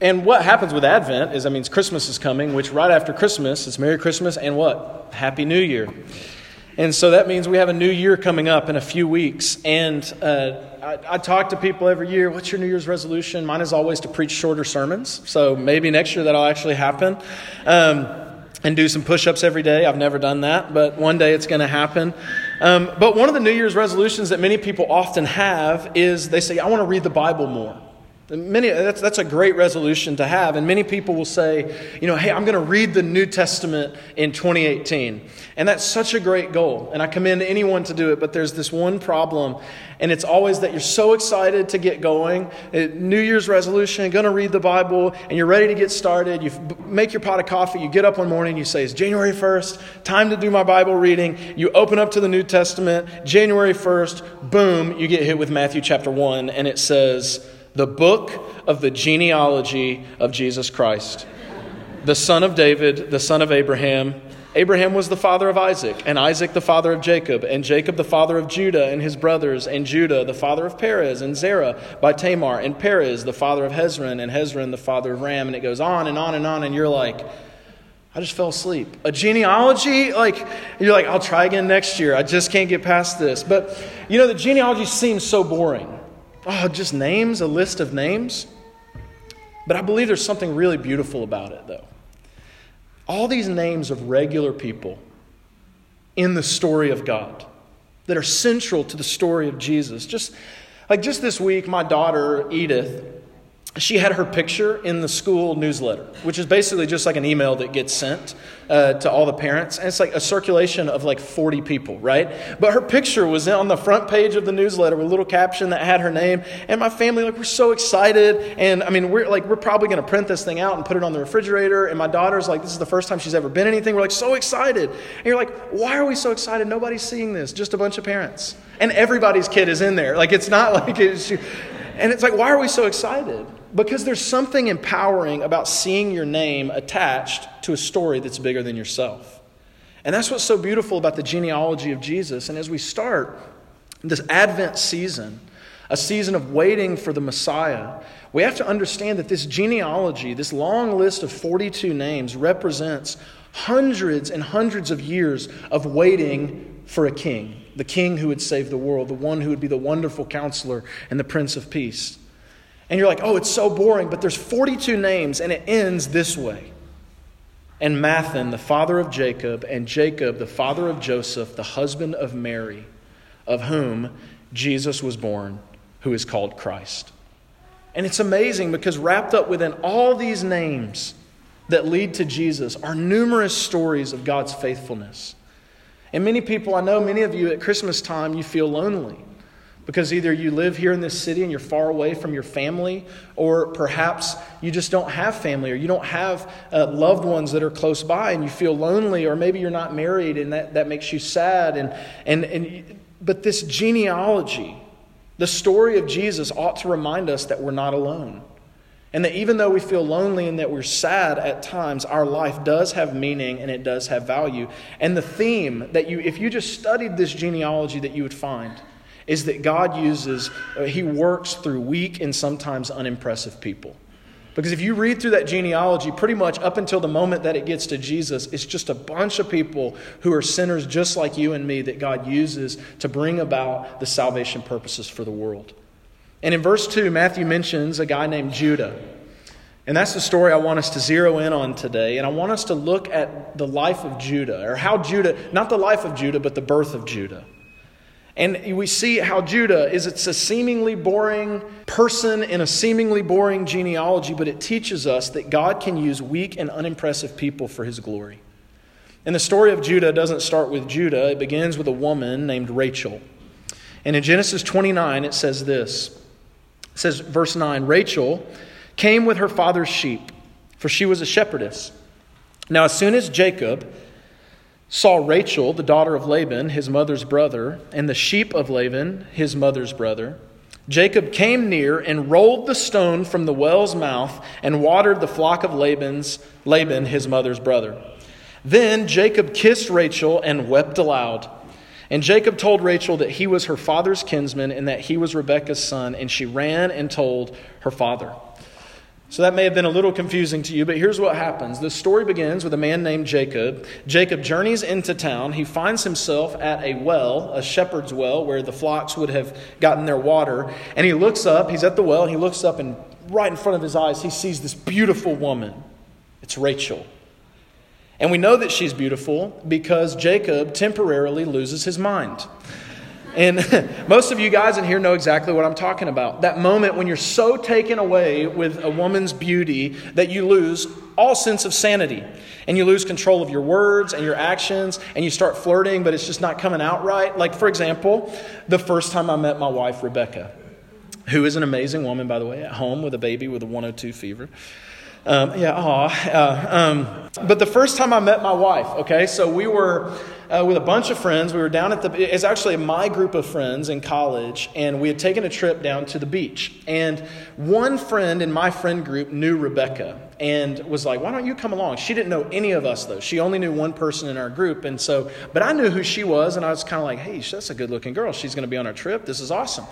And what happens with Advent is, I mean, Christmas is coming, which right after Christmas, it's Merry Christmas and what? Happy New Year. And so that means we have a new year coming up in a few weeks. And uh, I, I, talk to people every year, what's your New Year's resolution? Mine is always to preach shorter sermons. So maybe next year that'll actually happen. Um, and do some push ups every day. I've never done that, but one day it's going to happen. Um, but one of the New Year's resolutions that many people often have is they say, I want to read the Bible more. Many, that's, that's a great resolution to have. And many people will say, you know, hey, I'm going to read the New Testament in 2018. And that's such a great goal. And I commend anyone to do it. But there's this one problem. And it's always that you're so excited to get going. Uh, New Year's resolution, going to read the Bible, and you're ready to get started. You make your pot of coffee. You get up one morning. You say, it's January 1st. Time to do my Bible reading. You open up to the New Testament. January 1st, boom, you get hit with Matthew chapter 1. And it says, the book of the genealogy of Jesus Christ, the son of David, the son of Abraham. Abraham was the father of Isaac, and Isaac the father of Jacob, and Jacob the father of Judah and his brothers, and Judah the father of Perez, and Zerah by Tamar, and Perez the father of Hezron, and Hezron the father of Ram. And it goes on and on and on, and you're like, I just fell asleep. A genealogy, like, you're like, I'll try again next year. I just can't get past this. But, you know, the genealogy seems so boring oh, just names, a list of names. But I believe there's something really beautiful about it, though. All these names of regular people in the story of God that are central to the story of Jesus. Just like just this week, my daughter, Edith, she had her picture in the school newsletter, which is basically just like an email that gets sent uh, to all the parents. And it's like a circulation of like 40 people, right? But her picture was on the front page of the newsletter with a little caption that had her name. And my family, like, we're so excited. And I mean, we're like, we're probably going to print this thing out and put it on the refrigerator. And my daughter's like, this is the first time she's ever been anything. We're like, so excited. And you're like, why are we so excited? Nobody's seeing this, just a bunch of parents. And everybody's kid is in there. Like, it's not like it's. And it's like, why are we so excited? Because there's something empowering about seeing your name attached to a story that's bigger than yourself. And that's what's so beautiful about the genealogy of Jesus. And as we start this Advent season, a season of waiting for the Messiah, we have to understand that this genealogy, this long list of 42 names, represents hundreds and hundreds of years of waiting for a king, the king who would save the world, the one who would be the wonderful counselor and the prince of peace. And you're like, oh, it's so boring, but there's 42 names, and it ends this way. And Matthan, the father of Jacob, and Jacob, the father of Joseph, the husband of Mary, of whom Jesus was born, who is called Christ. And it's amazing because wrapped up within all these names that lead to Jesus are numerous stories of God's faithfulness. And many people, I know many of you at Christmas time, you feel lonely because either you live here in this city and you're far away from your family, or perhaps you just don't have family, or you don't have uh, loved ones that are close by and you feel lonely, or maybe you're not married and that, that makes you sad. And, and, and, but this genealogy, the story of Jesus, ought to remind us that we're not alone. And that even though we feel lonely and that we're sad at times, our life does have meaning and it does have value. And the theme that you, if you just studied this genealogy, that you would find is that God uses, uh, He works through weak and sometimes unimpressive people. Because if you read through that genealogy, pretty much up until the moment that it gets to Jesus, it's just a bunch of people who are sinners just like you and me that God uses to bring about the salvation purposes for the world. And in verse 2, Matthew mentions a guy named Judah. And that's the story I want us to zero in on today. And I want us to look at the life of Judah, or how Judah, not the life of Judah, but the birth of Judah. And we see how Judah is it's a seemingly boring person in a seemingly boring genealogy, but it teaches us that God can use weak and unimpressive people for his glory. And the story of Judah doesn't start with Judah, it begins with a woman named Rachel. And in Genesis 29, it says this. It says, verse 9 Rachel came with her father's sheep, for she was a shepherdess. Now, as soon as Jacob saw Rachel, the daughter of Laban, his mother's brother, and the sheep of Laban, his mother's brother, Jacob came near and rolled the stone from the well's mouth and watered the flock of Laban's, Laban, his mother's brother. Then Jacob kissed Rachel and wept aloud. And Jacob told Rachel that he was her father's kinsman and that he was Rebekah's son, and she ran and told her father. So that may have been a little confusing to you, but here's what happens. The story begins with a man named Jacob. Jacob journeys into town. He finds himself at a well, a shepherd's well, where the flocks would have gotten their water. And he looks up, he's at the well, he looks up, and right in front of his eyes, he sees this beautiful woman. It's Rachel. And we know that she's beautiful because Jacob temporarily loses his mind. And most of you guys in here know exactly what I'm talking about. That moment when you're so taken away with a woman's beauty that you lose all sense of sanity. And you lose control of your words and your actions, and you start flirting, but it's just not coming out right. Like, for example, the first time I met my wife, Rebecca, who is an amazing woman, by the way, at home with a baby with a 102 fever. Um, yeah, aw. Uh, um, but the first time I met my wife, okay, so we were uh, with a bunch of friends. We were down at the, it's actually my group of friends in college, and we had taken a trip down to the beach. And one friend in my friend group knew Rebecca and was like, why don't you come along? She didn't know any of us, though. She only knew one person in our group. And so, but I knew who she was, and I was kind of like, hey, that's a good looking girl. She's going to be on our trip. This is awesome.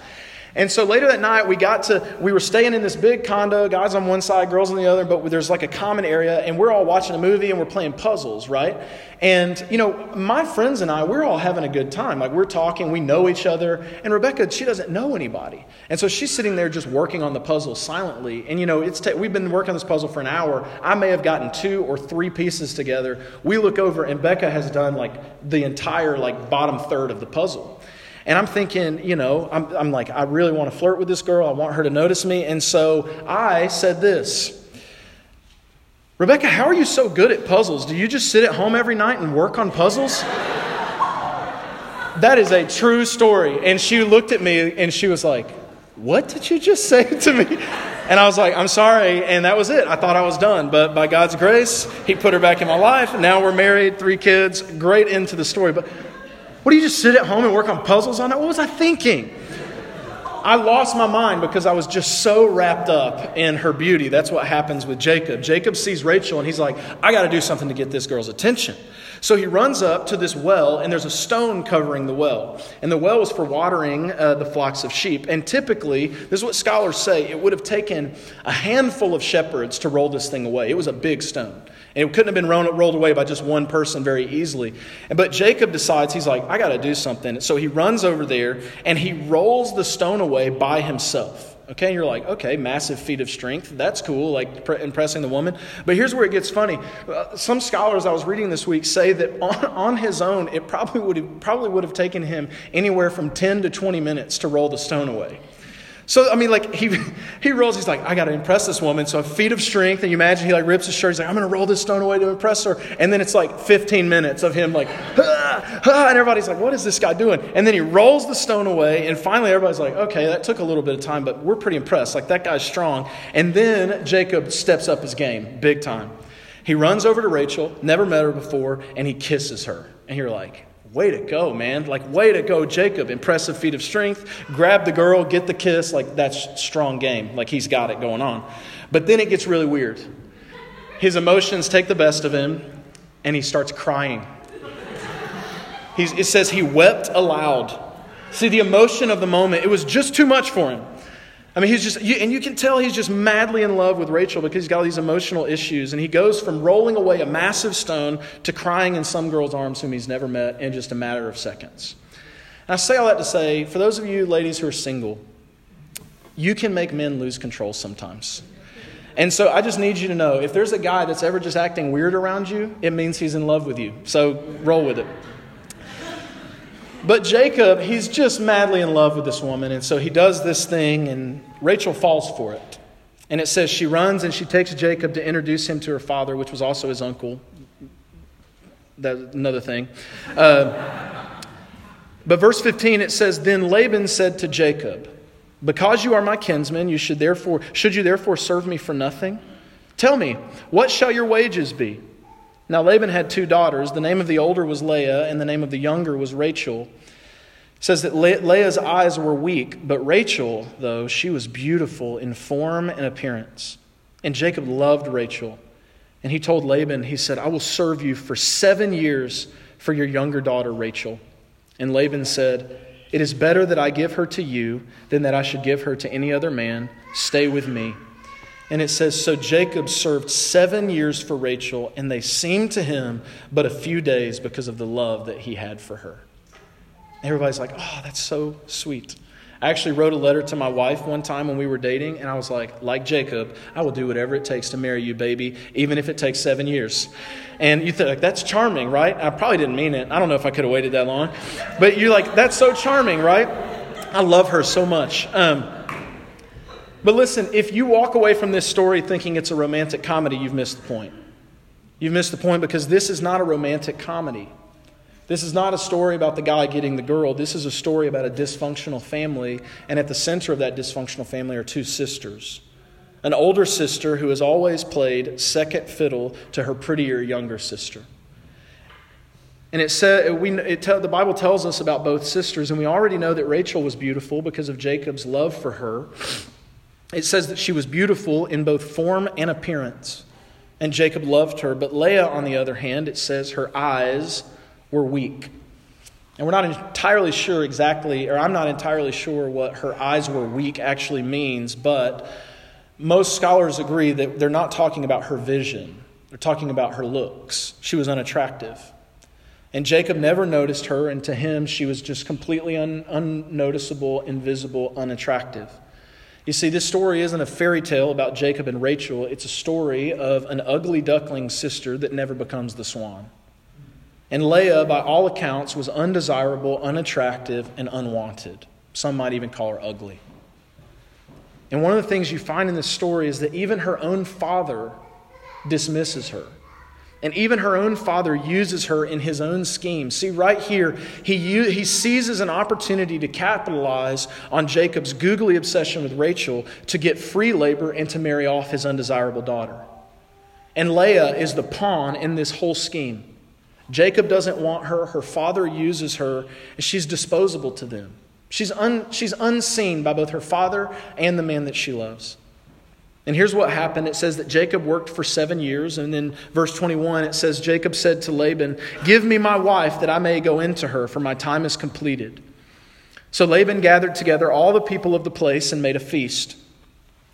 And so later that night, we got to, we were staying in this big condo, guys on one side, girls on the other, but there's like a common area, and we're all watching a movie and we're playing puzzles, right? And, you know, my friends and I, we're all having a good time. Like, we're talking, we know each other, and Rebecca, she doesn't know anybody. And so she's sitting there just working on the puzzle silently. And, you know, it's we've been working on this puzzle for an hour. I may have gotten two or three pieces together. We look over, and Becca has done like the entire, like, bottom third of the puzzle. And I'm thinking, you know, I'm, I'm like, I really want to flirt with this girl. I want her to notice me. And so I said this Rebecca, how are you so good at puzzles? Do you just sit at home every night and work on puzzles? that is a true story. And she looked at me and she was like, What did you just say to me? And I was like, I'm sorry. And that was it. I thought I was done. But by God's grace, He put her back in my life. Now we're married, three kids. Great into the story. But what do you just sit at home and work on puzzles on it? What was I thinking? I lost my mind because I was just so wrapped up in her beauty. That's what happens with Jacob. Jacob sees Rachel and he's like, I got to do something to get this girl's attention. So he runs up to this well, and there's a stone covering the well. And the well was for watering uh, the flocks of sheep. And typically, this is what scholars say, it would have taken a handful of shepherds to roll this thing away. It was a big stone. And it couldn't have been rolled away by just one person very easily. But Jacob decides, he's like, I got to do something. So he runs over there and he rolls the stone away by himself. Okay, and you're like, okay, massive feat of strength. That's cool, like impressing the woman. But here's where it gets funny. Uh, some scholars I was reading this week say that on, on his own, it probably would have probably would have taken him anywhere from 10 to 20 minutes to roll the stone away. So, I mean, like, he, he rolls, he's like, I got to impress this woman. So, a feat of strength. And you imagine he, like, rips his shirt. He's like, I'm going to roll this stone away to impress her. And then it's like 15 minutes of him, like, ah, ah, and everybody's like, what is this guy doing? And then he rolls the stone away. And finally, everybody's like, okay, that took a little bit of time, but we're pretty impressed. Like, that guy's strong. And then Jacob steps up his game, big time. He runs over to Rachel, never met her before, and he kisses her. And you're like, Way to go, man. Like, way to go, Jacob. Impressive feat of strength. Grab the girl, get the kiss. Like, that's strong game. Like, he's got it going on. But then it gets really weird. His emotions take the best of him, and he starts crying. He's, it says he wept aloud. See, the emotion of the moment, it was just too much for him. I mean, he's just, and you can tell he's just madly in love with Rachel because he's got all these emotional issues. And he goes from rolling away a massive stone to crying in some girl's arms whom he's never met in just a matter of seconds. And I say all that to say, for those of you ladies who are single, you can make men lose control sometimes. And so I just need you to know if there's a guy that's ever just acting weird around you, it means he's in love with you. So roll with it. But Jacob, he's just madly in love with this woman. And so he does this thing, and Rachel falls for it. And it says she runs and she takes Jacob to introduce him to her father, which was also his uncle. That's another thing. Uh, but verse 15, it says, Then Laban said to Jacob, Because you are my kinsman, you should therefore should you therefore serve me for nothing? Tell me, what shall your wages be? Now Laban had two daughters. The name of the older was Leah, and the name of the younger was Rachel. It says that Le- Leah's eyes were weak, but Rachel, though, she was beautiful in form and appearance. And Jacob loved Rachel. And he told Laban, he said, I will serve you for seven years for your younger daughter, Rachel. And Laban said, It is better that I give her to you than that I should give her to any other man. Stay with me. And it says, So Jacob served seven years for Rachel, and they seemed to him but a few days because of the love that he had for her. Everybody's like, Oh, that's so sweet. I actually wrote a letter to my wife one time when we were dating, and I was like, like Jacob, I will do whatever it takes to marry you, baby, even if it takes seven years. And you think, that's charming, right? I probably didn't mean it. I don't know if I could have waited that long. But you're like, that's so charming, right? I love her so much. Um, but listen, if you walk away from this story thinking it's a romantic comedy, you've missed the point. You've missed the point because this is not a romantic comedy. This is not a story about the guy getting the girl. This is a story about a dysfunctional family, and at the center of that dysfunctional family are two sisters. An older sister who has always played second fiddle to her prettier younger sister. And it said, we, it the Bible tells us about both sisters, and we already know that Rachel was beautiful because of Jacob's love for her. It says that she was beautiful in both form and appearance, and Jacob loved her. But Leah, on the other hand, it says her eyes were weak. And we're not entirely sure exactly, or I'm not entirely sure what her eyes were weak actually means, but most scholars agree that they're not talking about her vision. They're talking about her looks. She was unattractive. And Jacob never noticed her, and to him, she was just completely un- unnoticeable, invisible, unattractive. You see, this story isn't a fairy tale about Jacob and Rachel, it's a story of an ugly duckling sister that never becomes the swan. And Leah, by all accounts, was undesirable, unattractive, and unwanted. Some might even call her ugly. And one of the things you find in this story is that even her own father dismisses her. And even her own father uses her in his own scheme. See, right here, he, he seizes an opportunity to capitalize on Jacob's googly obsession with Rachel to get free labor and to marry off his undesirable daughter. And Leah is the pawn in this whole scheme. Jacob doesn't want her. Her father uses her, and she's disposable to them. She's, un, she's unseen by both her father and the man that she loves. And here's what happened it says that Jacob worked for seven years. And then, verse 21, it says, Jacob said to Laban, Give me my wife that I may go into her, for my time is completed. So Laban gathered together all the people of the place and made a feast.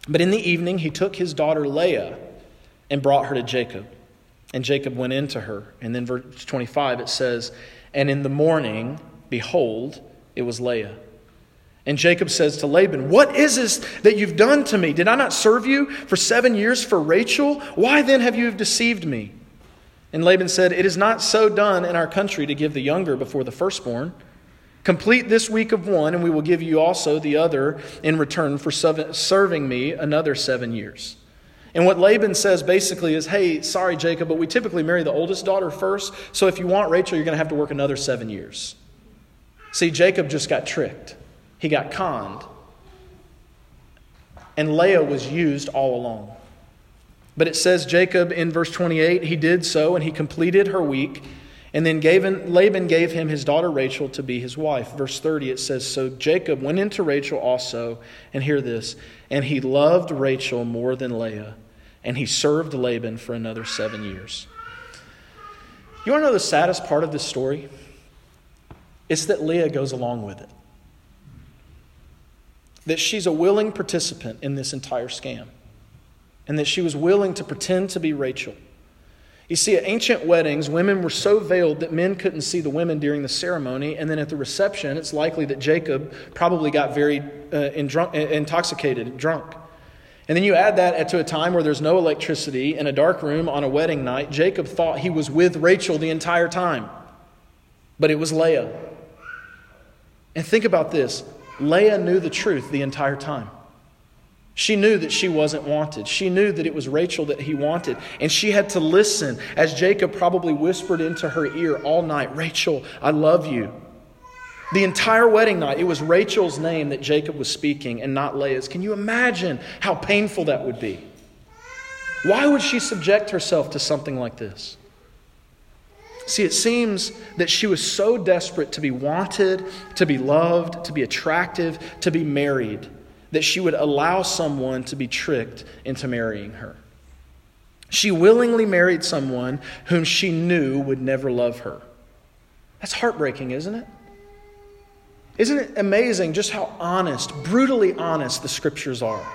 But in the evening, he took his daughter Leah and brought her to Jacob. And Jacob went into her. And then, verse 25, it says, And in the morning, behold, it was Leah. And Jacob says to Laban, What is this that you've done to me? Did I not serve you for seven years for Rachel? Why then have you deceived me? And Laban said, It is not so done in our country to give the younger before the firstborn. Complete this week of one, and we will give you also the other in return for serving me another seven years. And what Laban says basically is, hey, sorry, Jacob, but we typically marry the oldest daughter first. So if you want Rachel, you're going to have to work another seven years. See, Jacob just got tricked, he got conned. And Leah was used all along. But it says Jacob in verse 28, he did so and he completed her week. And then Laban gave him his daughter Rachel to be his wife. Verse 30, it says So Jacob went into Rachel also, and hear this, and he loved Rachel more than Leah and he served Laban for another seven years. You want to know the saddest part of this story? It's that Leah goes along with it. That she's a willing participant in this entire scam. And that she was willing to pretend to be Rachel. You see, at ancient weddings, women were so veiled that men couldn't see the women during the ceremony. And then at the reception, it's likely that Jacob probably got very uh, intoxicated, drunk. And then you add that to a time where there's no electricity in a dark room on a wedding night. Jacob thought he was with Rachel the entire time, but it was Leah. And think about this Leah knew the truth the entire time. She knew that she wasn't wanted. She knew that it was Rachel that he wanted. And she had to listen as Jacob probably whispered into her ear all night Rachel, I love you. The entire wedding night, it was Rachel's name that Jacob was speaking and not Leah's. Can you imagine how painful that would be? Why would she subject herself to something like this? See, it seems that she was so desperate to be wanted, to be loved, to be attractive, to be married, that she would allow someone to be tricked into marrying her. She willingly married someone whom she knew would never love her. That's heartbreaking, isn't it? Isn't it amazing just how honest, brutally honest the scriptures are?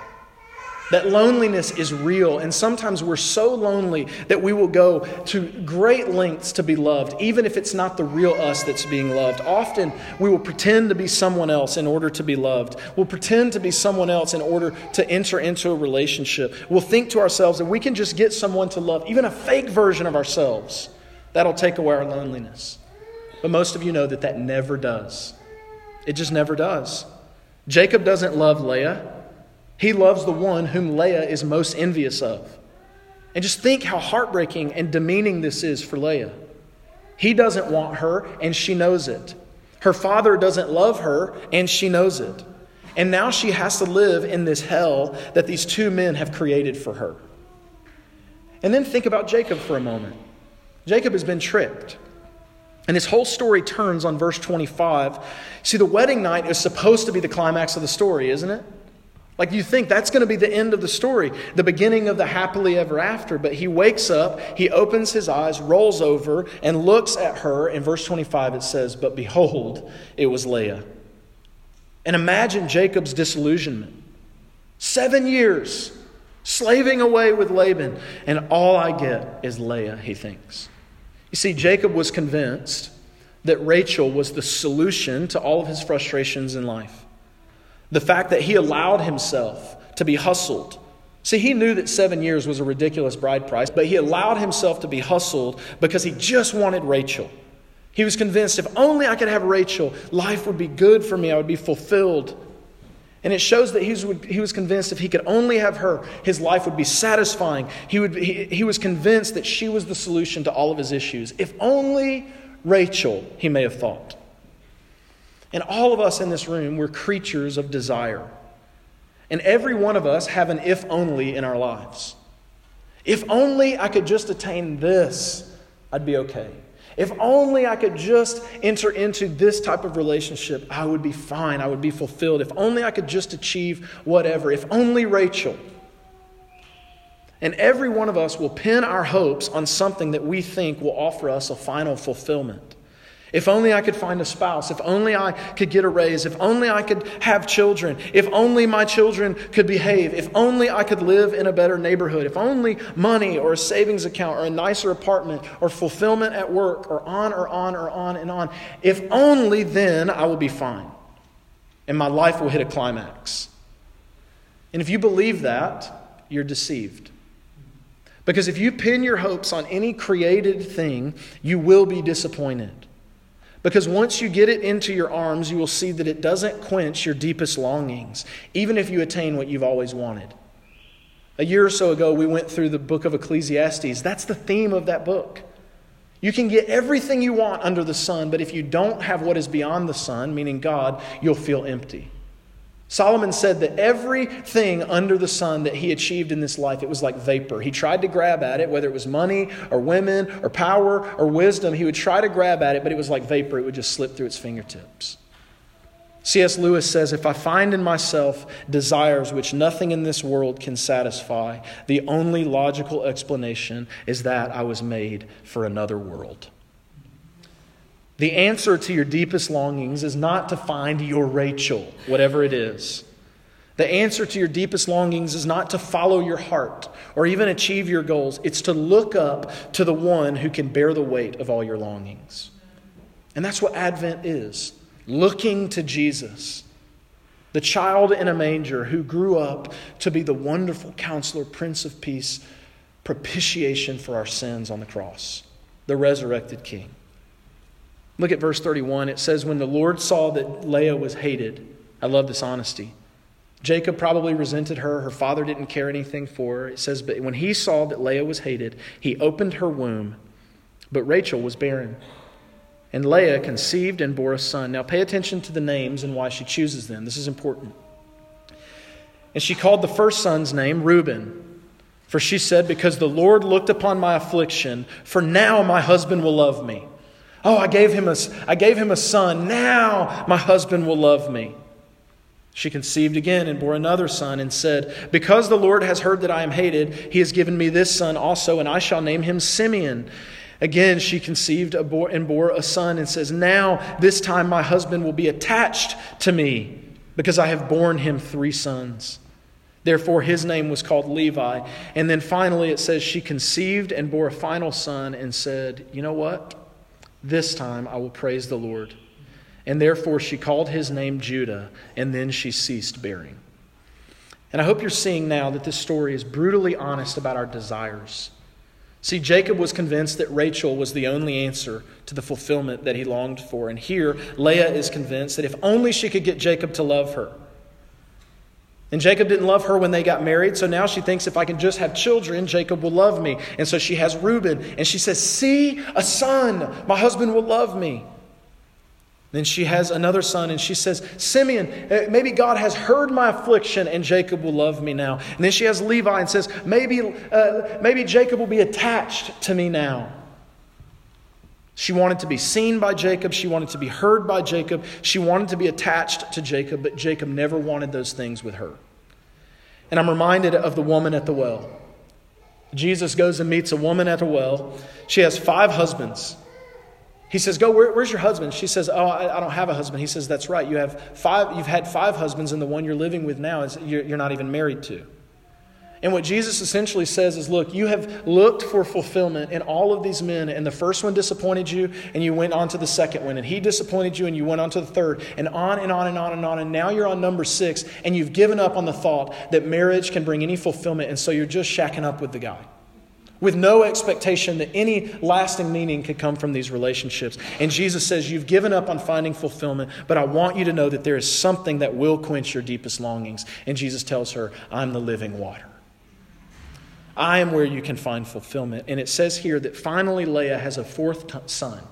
That loneliness is real, and sometimes we're so lonely that we will go to great lengths to be loved, even if it's not the real us that's being loved. Often we will pretend to be someone else in order to be loved. We'll pretend to be someone else in order to enter into a relationship. We'll think to ourselves that we can just get someone to love, even a fake version of ourselves. That'll take away our loneliness. But most of you know that that never does. It just never does. Jacob doesn't love Leah. He loves the one whom Leah is most envious of. And just think how heartbreaking and demeaning this is for Leah. He doesn't want her, and she knows it. Her father doesn't love her, and she knows it. And now she has to live in this hell that these two men have created for her. And then think about Jacob for a moment. Jacob has been tricked. And this whole story turns on verse 25. See, the wedding night is supposed to be the climax of the story, isn't it? Like you think that's going to be the end of the story, the beginning of the happily ever after. But he wakes up, he opens his eyes, rolls over, and looks at her. In verse 25, it says, But behold, it was Leah. And imagine Jacob's disillusionment. Seven years slaving away with Laban, and all I get is Leah, he thinks. You see, Jacob was convinced that Rachel was the solution to all of his frustrations in life. The fact that he allowed himself to be hustled. See, he knew that seven years was a ridiculous bride price, but he allowed himself to be hustled because he just wanted Rachel. He was convinced if only I could have Rachel, life would be good for me, I would be fulfilled. And it shows that he was, he was convinced if he could only have her, his life would be satisfying. He, would, he, he was convinced that she was the solution to all of his issues. If only Rachel, he may have thought. And all of us in this room, we're creatures of desire. And every one of us have an if only in our lives. If only I could just attain this, I'd be okay. If only I could just enter into this type of relationship, I would be fine. I would be fulfilled. If only I could just achieve whatever. If only Rachel. And every one of us will pin our hopes on something that we think will offer us a final fulfillment. If only I could find a spouse. If only I could get a raise. If only I could have children. If only my children could behave. If only I could live in a better neighborhood. If only money or a savings account or a nicer apartment or fulfillment at work or on or on or on and on. If only then I will be fine and my life will hit a climax. And if you believe that, you're deceived. Because if you pin your hopes on any created thing, you will be disappointed. Because once you get it into your arms, you will see that it doesn't quench your deepest longings, even if you attain what you've always wanted. A year or so ago, we went through the book of Ecclesiastes. That's the theme of that book. You can get everything you want under the sun, but if you don't have what is beyond the sun, meaning God, you'll feel empty. Solomon said that everything under the sun that he achieved in this life, it was like vapor. He tried to grab at it, whether it was money or women or power or wisdom, he would try to grab at it, but it was like vapor. It would just slip through its fingertips. C.S. Lewis says, If I find in myself desires which nothing in this world can satisfy, the only logical explanation is that I was made for another world. The answer to your deepest longings is not to find your Rachel, whatever it is. The answer to your deepest longings is not to follow your heart or even achieve your goals. It's to look up to the one who can bear the weight of all your longings. And that's what Advent is looking to Jesus, the child in a manger who grew up to be the wonderful counselor, Prince of Peace, propitiation for our sins on the cross, the resurrected King. Look at verse 31. It says, When the Lord saw that Leah was hated, I love this honesty. Jacob probably resented her. Her father didn't care anything for her. It says, But when he saw that Leah was hated, he opened her womb, but Rachel was barren. And Leah conceived and bore a son. Now pay attention to the names and why she chooses them. This is important. And she called the first son's name Reuben. For she said, Because the Lord looked upon my affliction, for now my husband will love me. Oh, I gave him a, I gave him a son. Now my husband will love me. She conceived again and bore another son and said, Because the Lord has heard that I am hated, he has given me this son also, and I shall name him Simeon. Again, she conceived and bore a son and says, Now this time my husband will be attached to me because I have borne him three sons. Therefore, his name was called Levi. And then finally, it says, She conceived and bore a final son and said, You know what? This time I will praise the Lord. And therefore, she called his name Judah, and then she ceased bearing. And I hope you're seeing now that this story is brutally honest about our desires. See, Jacob was convinced that Rachel was the only answer to the fulfillment that he longed for. And here, Leah is convinced that if only she could get Jacob to love her. And Jacob didn't love her when they got married, so now she thinks if I can just have children, Jacob will love me. And so she has Reuben, and she says, See, a son, my husband will love me. Then she has another son, and she says, Simeon, uh, maybe God has heard my affliction, and Jacob will love me now. And then she has Levi and says, Maybe, uh, maybe Jacob will be attached to me now. She wanted to be seen by Jacob. She wanted to be heard by Jacob. She wanted to be attached to Jacob, but Jacob never wanted those things with her. And I'm reminded of the woman at the well. Jesus goes and meets a woman at a well. She has five husbands. He says, Go, where, where's your husband? She says, Oh, I, I, don't have a husband. He says, That's right. You have five, you've had five husbands, and the one you're living with now is you're, you're not even married to. And what Jesus essentially says is, Look, you have looked for fulfillment in all of these men, and the first one disappointed you, and you went on to the second one, and he disappointed you, and you went on to the third, and on and on and on and on, and now you're on number six, and you've given up on the thought that marriage can bring any fulfillment, and so you're just shacking up with the guy with no expectation that any lasting meaning could come from these relationships. And Jesus says, You've given up on finding fulfillment, but I want you to know that there is something that will quench your deepest longings. And Jesus tells her, I'm the living water. I am where you can find fulfillment. And it says here that finally Leah has a fourth t- son,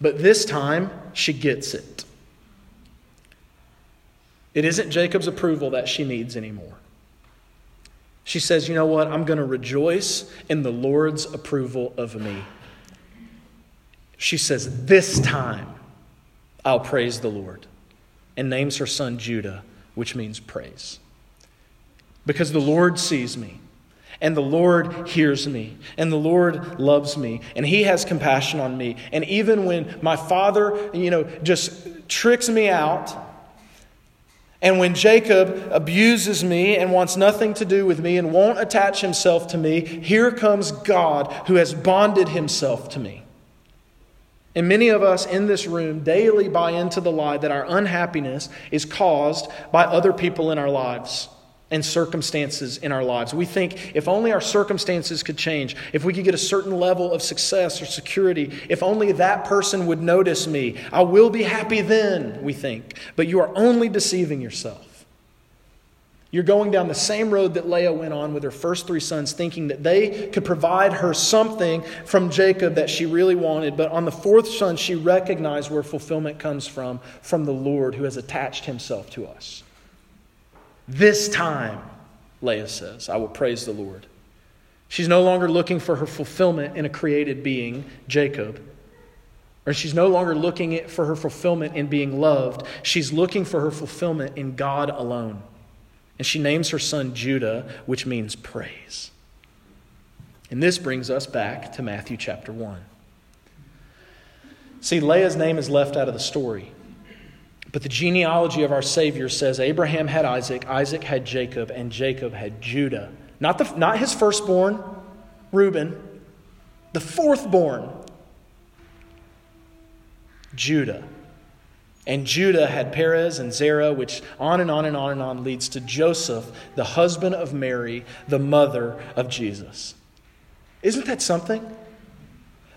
but this time she gets it. It isn't Jacob's approval that she needs anymore. She says, You know what? I'm going to rejoice in the Lord's approval of me. She says, This time I'll praise the Lord, and names her son Judah, which means praise. Because the Lord sees me. And the Lord hears me, and the Lord loves me, and He has compassion on me. And even when my father, you know, just tricks me out, and when Jacob abuses me and wants nothing to do with me and won't attach himself to me, here comes God who has bonded himself to me. And many of us in this room daily buy into the lie that our unhappiness is caused by other people in our lives and circumstances in our lives. We think if only our circumstances could change, if we could get a certain level of success or security, if only that person would notice me, I will be happy then, we think. But you are only deceiving yourself. You're going down the same road that Leah went on with her first three sons, thinking that they could provide her something from Jacob that she really wanted. But on the fourth son, she recognized where fulfillment comes from, from the Lord who has attached himself to us. This time, Leah says, I will praise the Lord. She's no longer looking for her fulfillment in a created being, Jacob. Or she's no longer looking for her fulfillment in being loved. She's looking for her fulfillment in God alone. And she names her son Judah, which means praise. And this brings us back to Matthew chapter 1. See, Leah's name is left out of the story. But the genealogy of our Savior says Abraham had Isaac, Isaac had Jacob, and Jacob had Judah. Not, the, not his firstborn, Reuben, the fourthborn, Judah. And Judah had Perez and Zerah, which on and on and on and on leads to Joseph, the husband of Mary, the mother of Jesus. Isn't that something?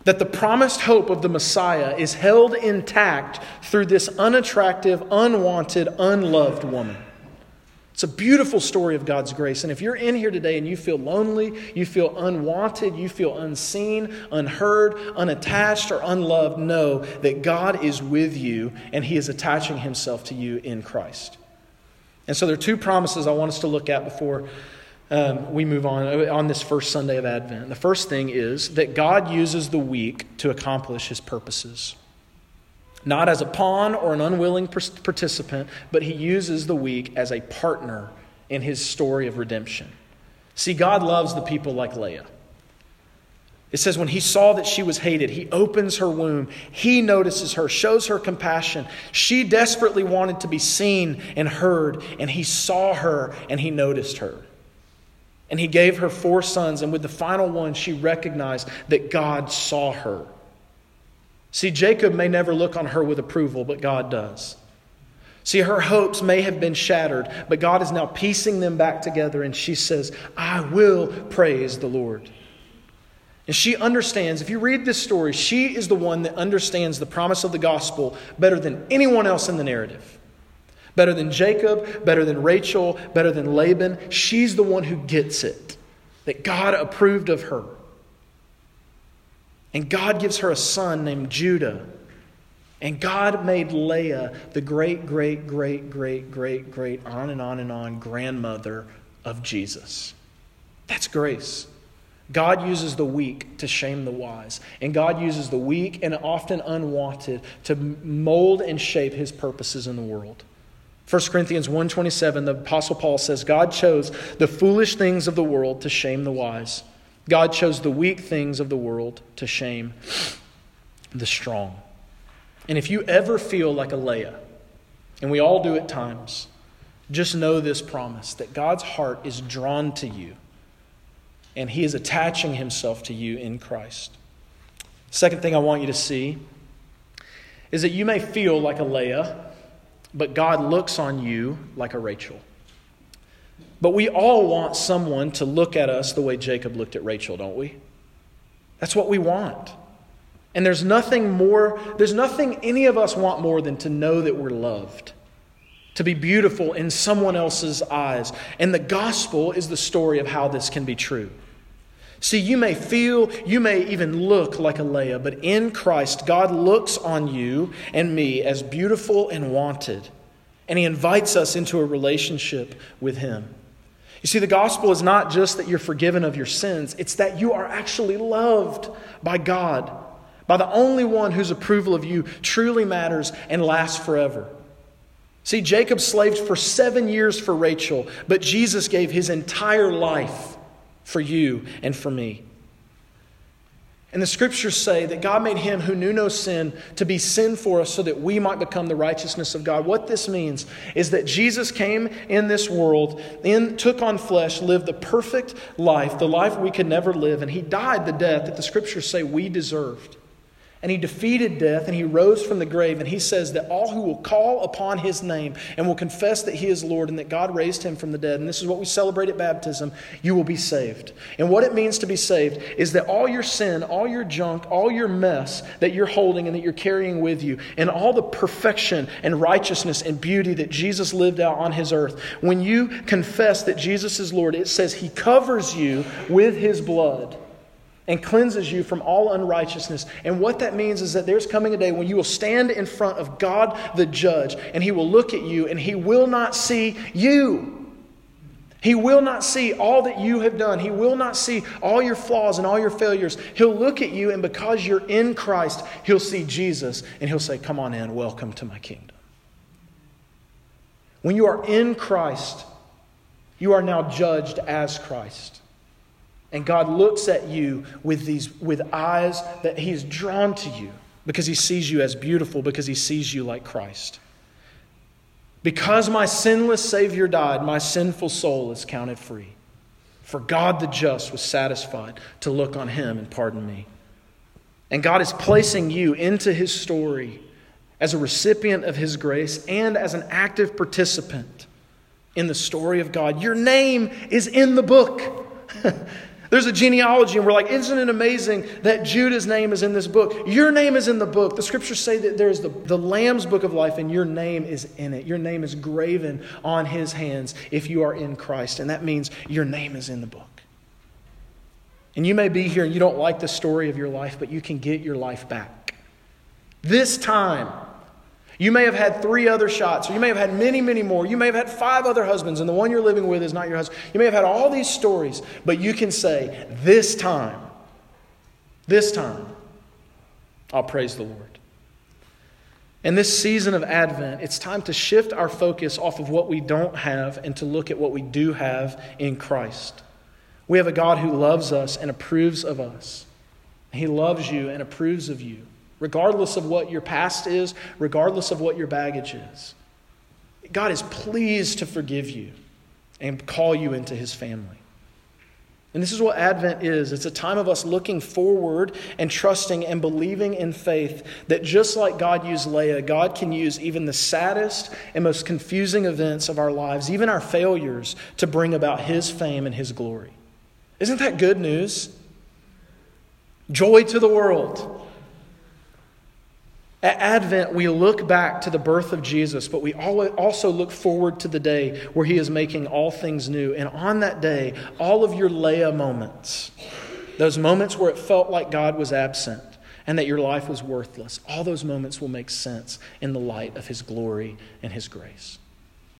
That the promised hope of the Messiah is held intact through this unattractive, unwanted, unloved woman. It's a beautiful story of God's grace. And if you're in here today and you feel lonely, you feel unwanted, you feel unseen, unheard, unattached, or unloved, know that God is with you and He is attaching Himself to you in Christ. And so there are two promises I want us to look at before um, we move on uh, on this first Sunday of Advent. The first thing is that God uses the weak to accomplish his purposes. Not as a pawn or an unwilling participant, but he uses the weak as a partner in his story of redemption. See, God loves the people like Leah. It says, when he saw that she was hated, he opens her womb. He notices her, shows her compassion. She desperately wanted to be seen and heard, and he saw her and he noticed her. And he gave her four sons, and with the final one, she recognized that God saw her. See, Jacob may never look on her with approval, but God does. See, her hopes may have been shattered, but God is now piecing them back together, and she says, I will praise the Lord. And she understands, if you read this story, she is the one that understands the promise of the gospel better than anyone else in the narrative. Better than Jacob, better than Rachel, better than Laban. She's the one who gets it, that God approved of her. And God gives her a son named Judah. And God made Leah the great, great, great, great, great, great, on and on and on grandmother of Jesus. That's grace. God uses the weak to shame the wise. And God uses the weak and often unwanted to mold and shape his purposes in the world. 1 Corinthians 1:27 the apostle Paul says God chose the foolish things of the world to shame the wise. God chose the weak things of the world to shame the strong. And if you ever feel like a Leah, and we all do at times, just know this promise that God's heart is drawn to you and he is attaching himself to you in Christ. Second thing I want you to see is that you may feel like a Leah, but God looks on you like a Rachel. But we all want someone to look at us the way Jacob looked at Rachel, don't we? That's what we want. And there's nothing more, there's nothing any of us want more than to know that we're loved, to be beautiful in someone else's eyes. And the gospel is the story of how this can be true. See, you may feel, you may even look like a Leah, but in Christ, God looks on you and me as beautiful and wanted. And He invites us into a relationship with Him. You see, the gospel is not just that you're forgiven of your sins, it's that you are actually loved by God, by the only one whose approval of you truly matters and lasts forever. See, Jacob slaved for seven years for Rachel, but Jesus gave his entire life for you and for me. And the scriptures say that God made him who knew no sin to be sin for us so that we might become the righteousness of God. What this means is that Jesus came in this world, in, took on flesh, lived the perfect life, the life we could never live, and he died the death that the scriptures say we deserved. And he defeated death and he rose from the grave. And he says that all who will call upon his name and will confess that he is Lord and that God raised him from the dead, and this is what we celebrate at baptism, you will be saved. And what it means to be saved is that all your sin, all your junk, all your mess that you're holding and that you're carrying with you, and all the perfection and righteousness and beauty that Jesus lived out on his earth, when you confess that Jesus is Lord, it says he covers you with his blood and cleanses you from all unrighteousness. And what that means is that there's coming a day when you will stand in front of God the judge, and he will look at you, and he will not see you. He will not see all that you have done. He will not see all your flaws and all your failures. He'll look at you, and because you're in Christ, he'll see Jesus, and he'll say, Come on in, welcome to my kingdom. When you are in Christ, you are now judged as Christ. And God looks at you with these with eyes that he is drawn to you because he sees you as beautiful because he sees you like Christ. Because my sinless savior died, my sinful soul is counted free. For God the just was satisfied to look on him and pardon me. And God is placing you into his story as a recipient of his grace and as an active participant in the story of God. Your name is in the book. There's a genealogy, and we're like, isn't it amazing that Judah's name is in this book? Your name is in the book. The scriptures say that there's the, the Lamb's book of life, and your name is in it. Your name is graven on his hands if you are in Christ. And that means your name is in the book. And you may be here and you don't like the story of your life, but you can get your life back. This time, you may have had three other shots, or you may have had many, many more. You may have had five other husbands, and the one you're living with is not your husband. You may have had all these stories, but you can say, This time, this time, I'll praise the Lord. In this season of Advent, it's time to shift our focus off of what we don't have and to look at what we do have in Christ. We have a God who loves us and approves of us. He loves you and approves of you, regardless of what your past is, regardless of what your baggage is. God is pleased to forgive you and call you into his family. And this is what Advent is it's a time of us looking forward and trusting and believing in faith that just like God used Leah, God can use even the saddest and most confusing events of our lives, even our failures, to bring about his fame and his glory. Isn't that good news? Joy to the world. At Advent, we look back to the birth of Jesus, but we also look forward to the day where He is making all things new. And on that day, all of your Leah moments, those moments where it felt like God was absent and that your life was worthless, all those moments will make sense in the light of His glory and His grace.